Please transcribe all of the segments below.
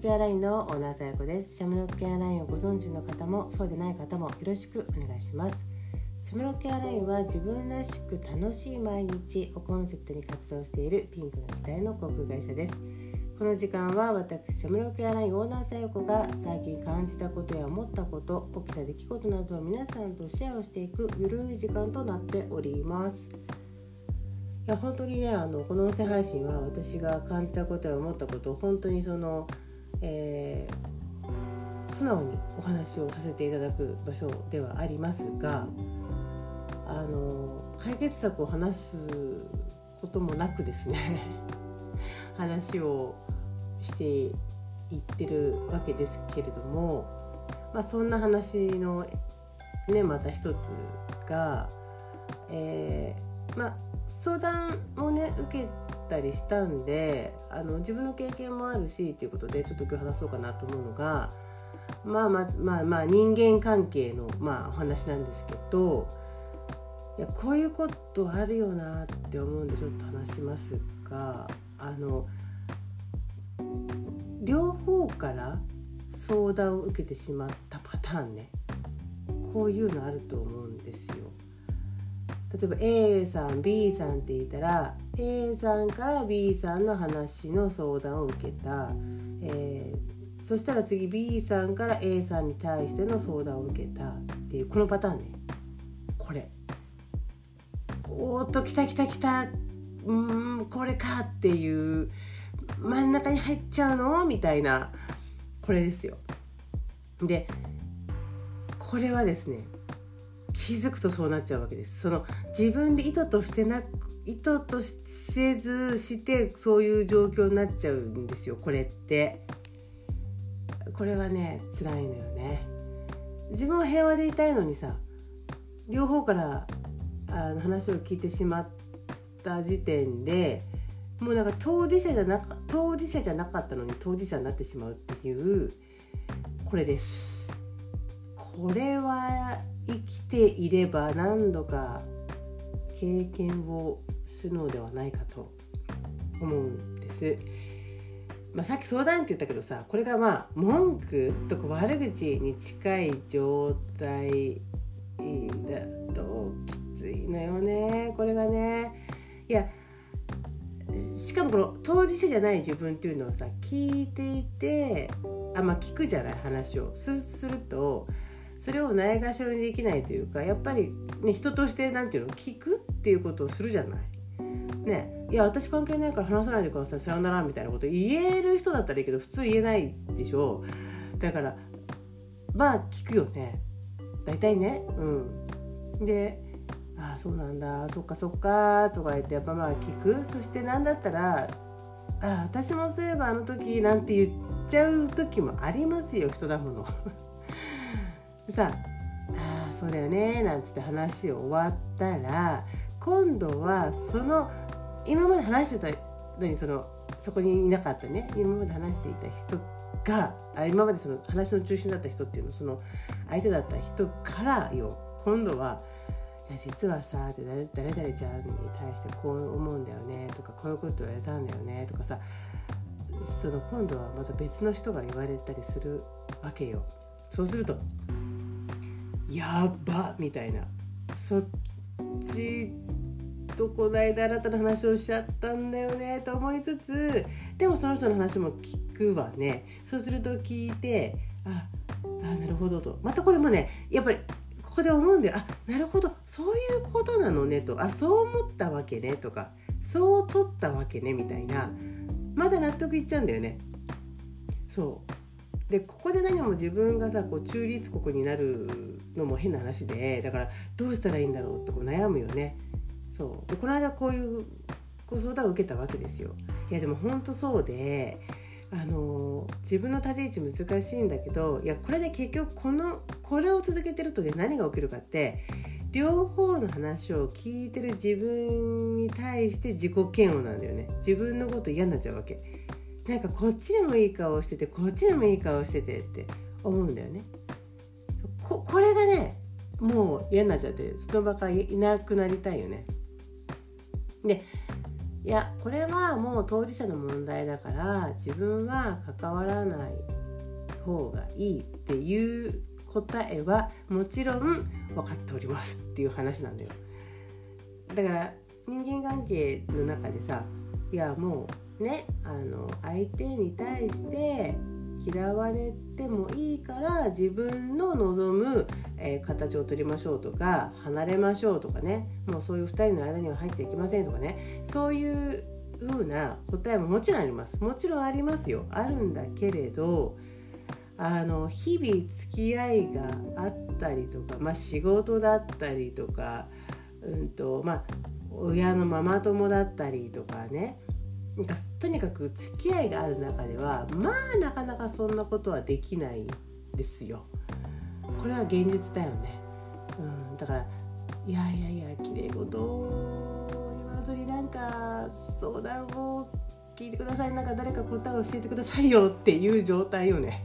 ケアラインのオーナーさやこです。シャムロックケアラインをご存知の方もそうでない方もよろしくお願いします。シャムロックケアラインは自分らしく楽しい毎日をコンセプトに活動しているピンクの機体の航空会社です。この時間は私シャムロックケアラインオーナーさやこが最近感じたことや思ったこと起きた出来事などを皆さんとシェアをしていくゆるい時間となっております。いや本当にねあのこの音声配信は私が感じたことや思ったことを本当にその、えー、素直にお話をさせていただく場所ではありますがあの解決策を話すこともなくですね 話をしていってるわけですけれども、まあ、そんな話のねまた一つが、えー、まあ相談をね受けたりしたんであの自分の経験もあるしっていうことでちょっと今日話そうかなと思うのがまあまあまあまあ人間関係の、まあ、お話なんですけどいやこういうことあるよなって思うんでちょっと話しますがあの両方から相談を受けてしまったパターンねこういうのあると思うんですよ。例えば A さん B さんって言ったら A さんから B さんの話の相談を受けた、えー、そしたら次 B さんから A さんに対しての相談を受けた。っていうこのパターンね。これ。おっと来た来た来た。うんこれかっていう真ん中に入っちゃうの？みたいな。これですよ。でこれはですね気づくとそうなっちゃうわけです。その自分で意図としてなく意図とせずしてそういう状況になっちゃうんですよこれって。これはね辛いのよね。自分は平和でいたいのにさ両方からあの話を聞いてしまった時点でもうなんか当事者じゃなか当事者じゃなかったのに当事者になってしまうっていうこれです。これは生きていれば何度か経験をするのではないかと思うんです。まあ、さっき相談って言ったけどさこれがまあ文句とか悪口に近い状態だときついのよねこれがね。いやしかもこの当事者じゃない自分っていうのはさ聞いていてあまあ聞くじゃない話をするとそれをないがしろにできないというかやっぱり、ね、人として何て言うの聞くっていうことをするじゃない。ね、いや私関係ないから話さないでください。さよならみたいなこと言える人だったらいいけど普通言えないでしょ。だからまあ聞くよね。大体ね。うん。で「ああそうなんだ。そっかそっか」とか言ってやっぱまあ聞く。そして何だったら「ああ私もそういえばあの時」なんて言っちゃう時もありますよ人だもの。さああそうだよねなんつって話を終わったら今度はその今まで話してたのにそのそこにいなかったね。今まで話していた人があ今までその話の中心だった人っていうのその相手だった人からよ今度はいや実はさって誰々ちゃんに対してこう思うんだよねとかこういうこと言われたんだよねとかさその今度はまた別の人が言われたりするわけよ。そうするとやばみたいな。そっちとこないだあなたの話をしちゃったんだよねと思いつつでもその人の話も聞くわね。そうすると聞いてああなるほどと。またこれもねやっぱりここで思うんであなるほど。そういうことなのねと。あそう思ったわけねとかそう取ったわけねみたいな。まだ納得いっちゃうんだよね。そう。でここで何も自分がさこう中立国になるのも変な話でだからどうしたらいいんだろうってこう悩むよね。そうでこの間こういうご相談を受けたわけですよ。いやでも本当そうであの自分の立ち位置難しいんだけどいやこれで結局このこれを続けてるとね何が起きるかって両方の話を聞いてる自分に対して自己嫌悪なんだよね自分のこと嫌になっちゃうわけなんかこっちでもいい顔しててこっちでもいい顔しててって思うんだよね。ここれがねもう嫌になっちゃってその場からいなくなりたいよね。でいやこれはもう当事者の問題だから自分は関わらない方がいいっていう答えはもちろん分かっておりますっていう話なんだよだから人間関係の中でさいやもうねあの相手に対して嫌われてもいいから自分の望む、えー、形を取りましょうとか離れましょうとかねもうそういう2人の間には入っちゃいけませんとかねそういう風な答えももちろんあります。もちろんありますよ。あるんだけれどあの日々付き合いがあったりとか、まあ、仕事だったりとか、うんとまあ、親のママ友だったりとかねかとにかく付き合いがある中ではまあなかなかそんなことはできないですよ。これは現実だよね。うん、だからいやいやいや綺麗事を言わずになんか相談を聞いてくださいなんか誰か答えを教えてくださいよっていう状態よね。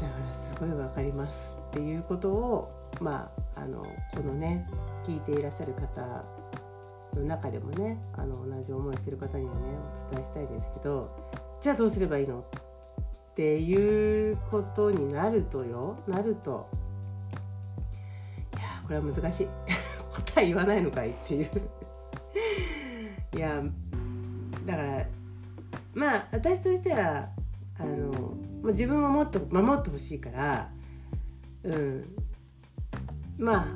だからすごい分かりますっていうことをまああのこのね聞いていらっしゃる方の中でもねあの同じ思いしてる方にはねお伝えしたいですけどじゃあどうすればいいの？っていうことになるとよ。なるといやこれは難しい。答え言わないのかい？っていう。いやだからまあ私としてはあの自分をもっと守ってほしいからうん。まあ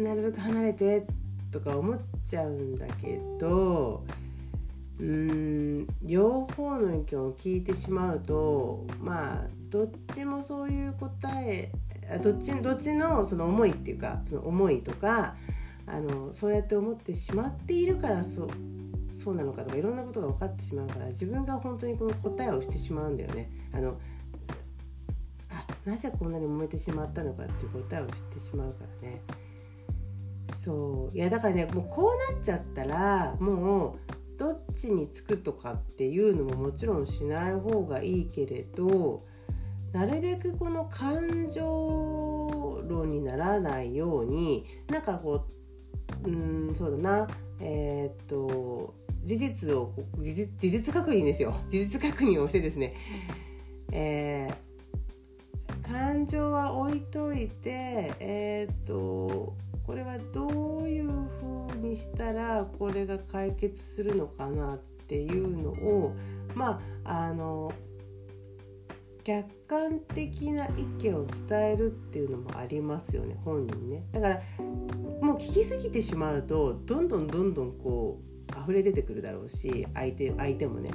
なるべく離れてってとか思っちゃうんだけどうーん両方の意見を聞いてしまうとまあどっちもそういう答えどっちどっちのその思いっていうかその思いとかあのそうやって思ってしまっているからそうそうなのかとかいろんなことが分かってしまうから自分が本当にこの答えをしてしまうんだよね。あのあなぜこんなに揉めてしまったのかっていう答えを知ってしまうからね。そう。いやだからねもうこうなっちゃったらもうどっちにつくとかっていうのももちろんしない方がいいけれどなるべくこの感情論にならないようになんかこううんそうだな。えー、っと事実を事実事実確認ですよ。事実確認をしてですね、えー、感情は置いといてえー、っとこれはどういうふうにしたらこれが解決するのかなっていうのをまああの客観的な意見を伝えるっていうのもありますよね本人ね。だからもう聞きすぎてしまうとどんどんどんどんこう溢れ出てくるだろうし相手相手もね。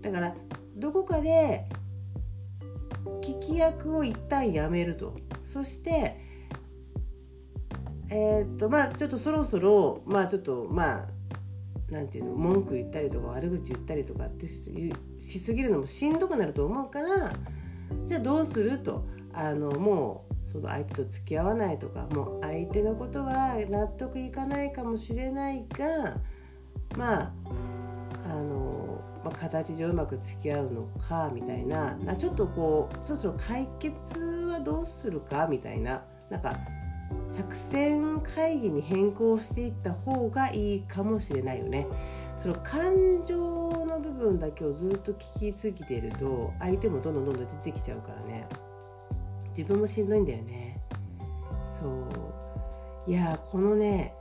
だからどこかで聞き役を一旦やめると。そしてえー、っとまあちょっとそろそろまあちょっとまあなんていうの文句言ったりとか悪口言ったりとかってしすぎるのもしんどくなると思うからじゃあどうするとあのもうその相手と付き合わないとかもう相手のことは納得いかないかもしれないがまああの、まあ、形上うまく付き合うのかみたいなちょっとこうそろそろ解決はどうするかみたいななんか作戦会議に変更していった方がいいかもしれないよね。その感情の部分だけをずっと聞きすぎてると相手もどんどんどんどん出てきちゃうからね。自分もしんどいんだよね。そう。いやこのね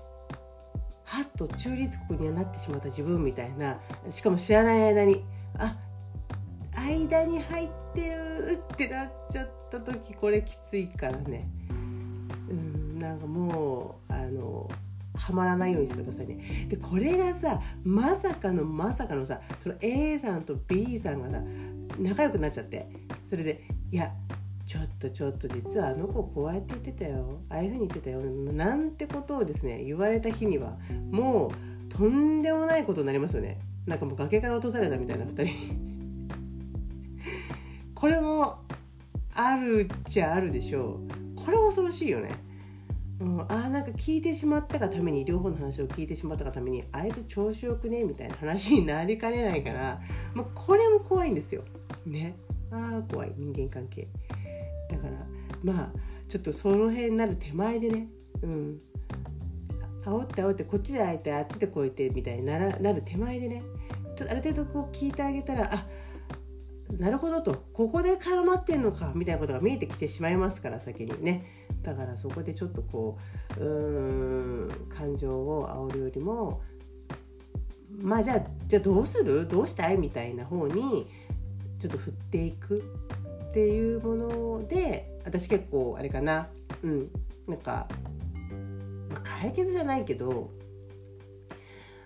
はっと中立国にはなってしまった自分みたいなしかも知らない間にあ間に入ってるってなっちゃった時これきついからね。うん。なんかもうあのはまらないようにしてくださいね。でこれがさまさかのまさかのさその A さんと B さんがさ仲良くなっちゃって。それでいやちょっとちょっと実はあの子こうやって言ってたよ。ああいうふうに言ってたよ。なんてことをですね言われた日にはもうとんでもないことになりますよね。なんかもう崖から落とされたみたいな2人。これもあるっちゃあるでしょう。これ恐ろしいよね。うん、あなんか聞いてしまったがために両方の話を聞いてしまったがためにあいつ調子よくねみたいな話になりかねないから、まあ、これも怖いんですよ。ね。ああ怖い。人間関係。だからまあちょっとその辺になる手前でね、うん、煽って煽ってこっちで開いてあっちで越えてみたいにならなる手前でね。ちょっとある程度こう聞いてあげたらあなるほどと。ここで絡まってんのかみたいなことが見えてきてしまいますから先にね。だからそこでちょっとこううん感情を煽るよりもまあじゃあじゃあどうする？どうしたい？みたいな方にちょっと振っていくっていうもので私結構あれかな。うん。なんか、まあ解決じゃないけど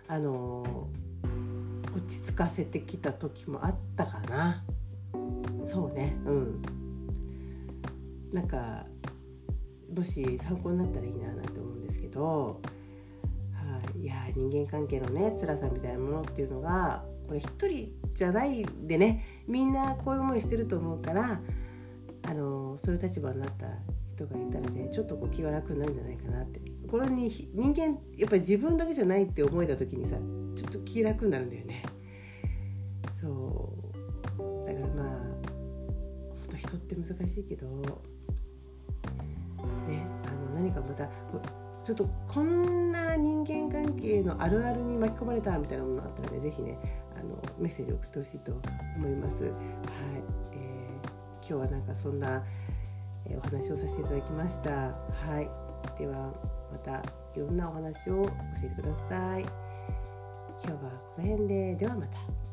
あの落ち着かせてきた時もあったかな。そうね。うん。なんかもし参考になったらいいななんて思うんですけど、はい、いや人間関係のね辛さみたいなものっていうのがこれ一人じゃないでねみんなこういう思いしてると思うからあのそういう立場になった人がいたらねちょっとこう気が楽になるんじゃないかなってこれに人間やっぱり自分だけじゃないって思えた時にさちょっと気楽になるんだよねそうだからまあほんと人って難しいけどあの何かまたちょっとこんな人間関係のあるあるに巻き込まれたみたいなものがあったらね是非ねあのメッセージを送ってほしいと思います。はい、えー今日はなんかそんな、えお話をさせていただきました。はい、ではまたいろんなお話を教えてください。今日はこの辺でではまた。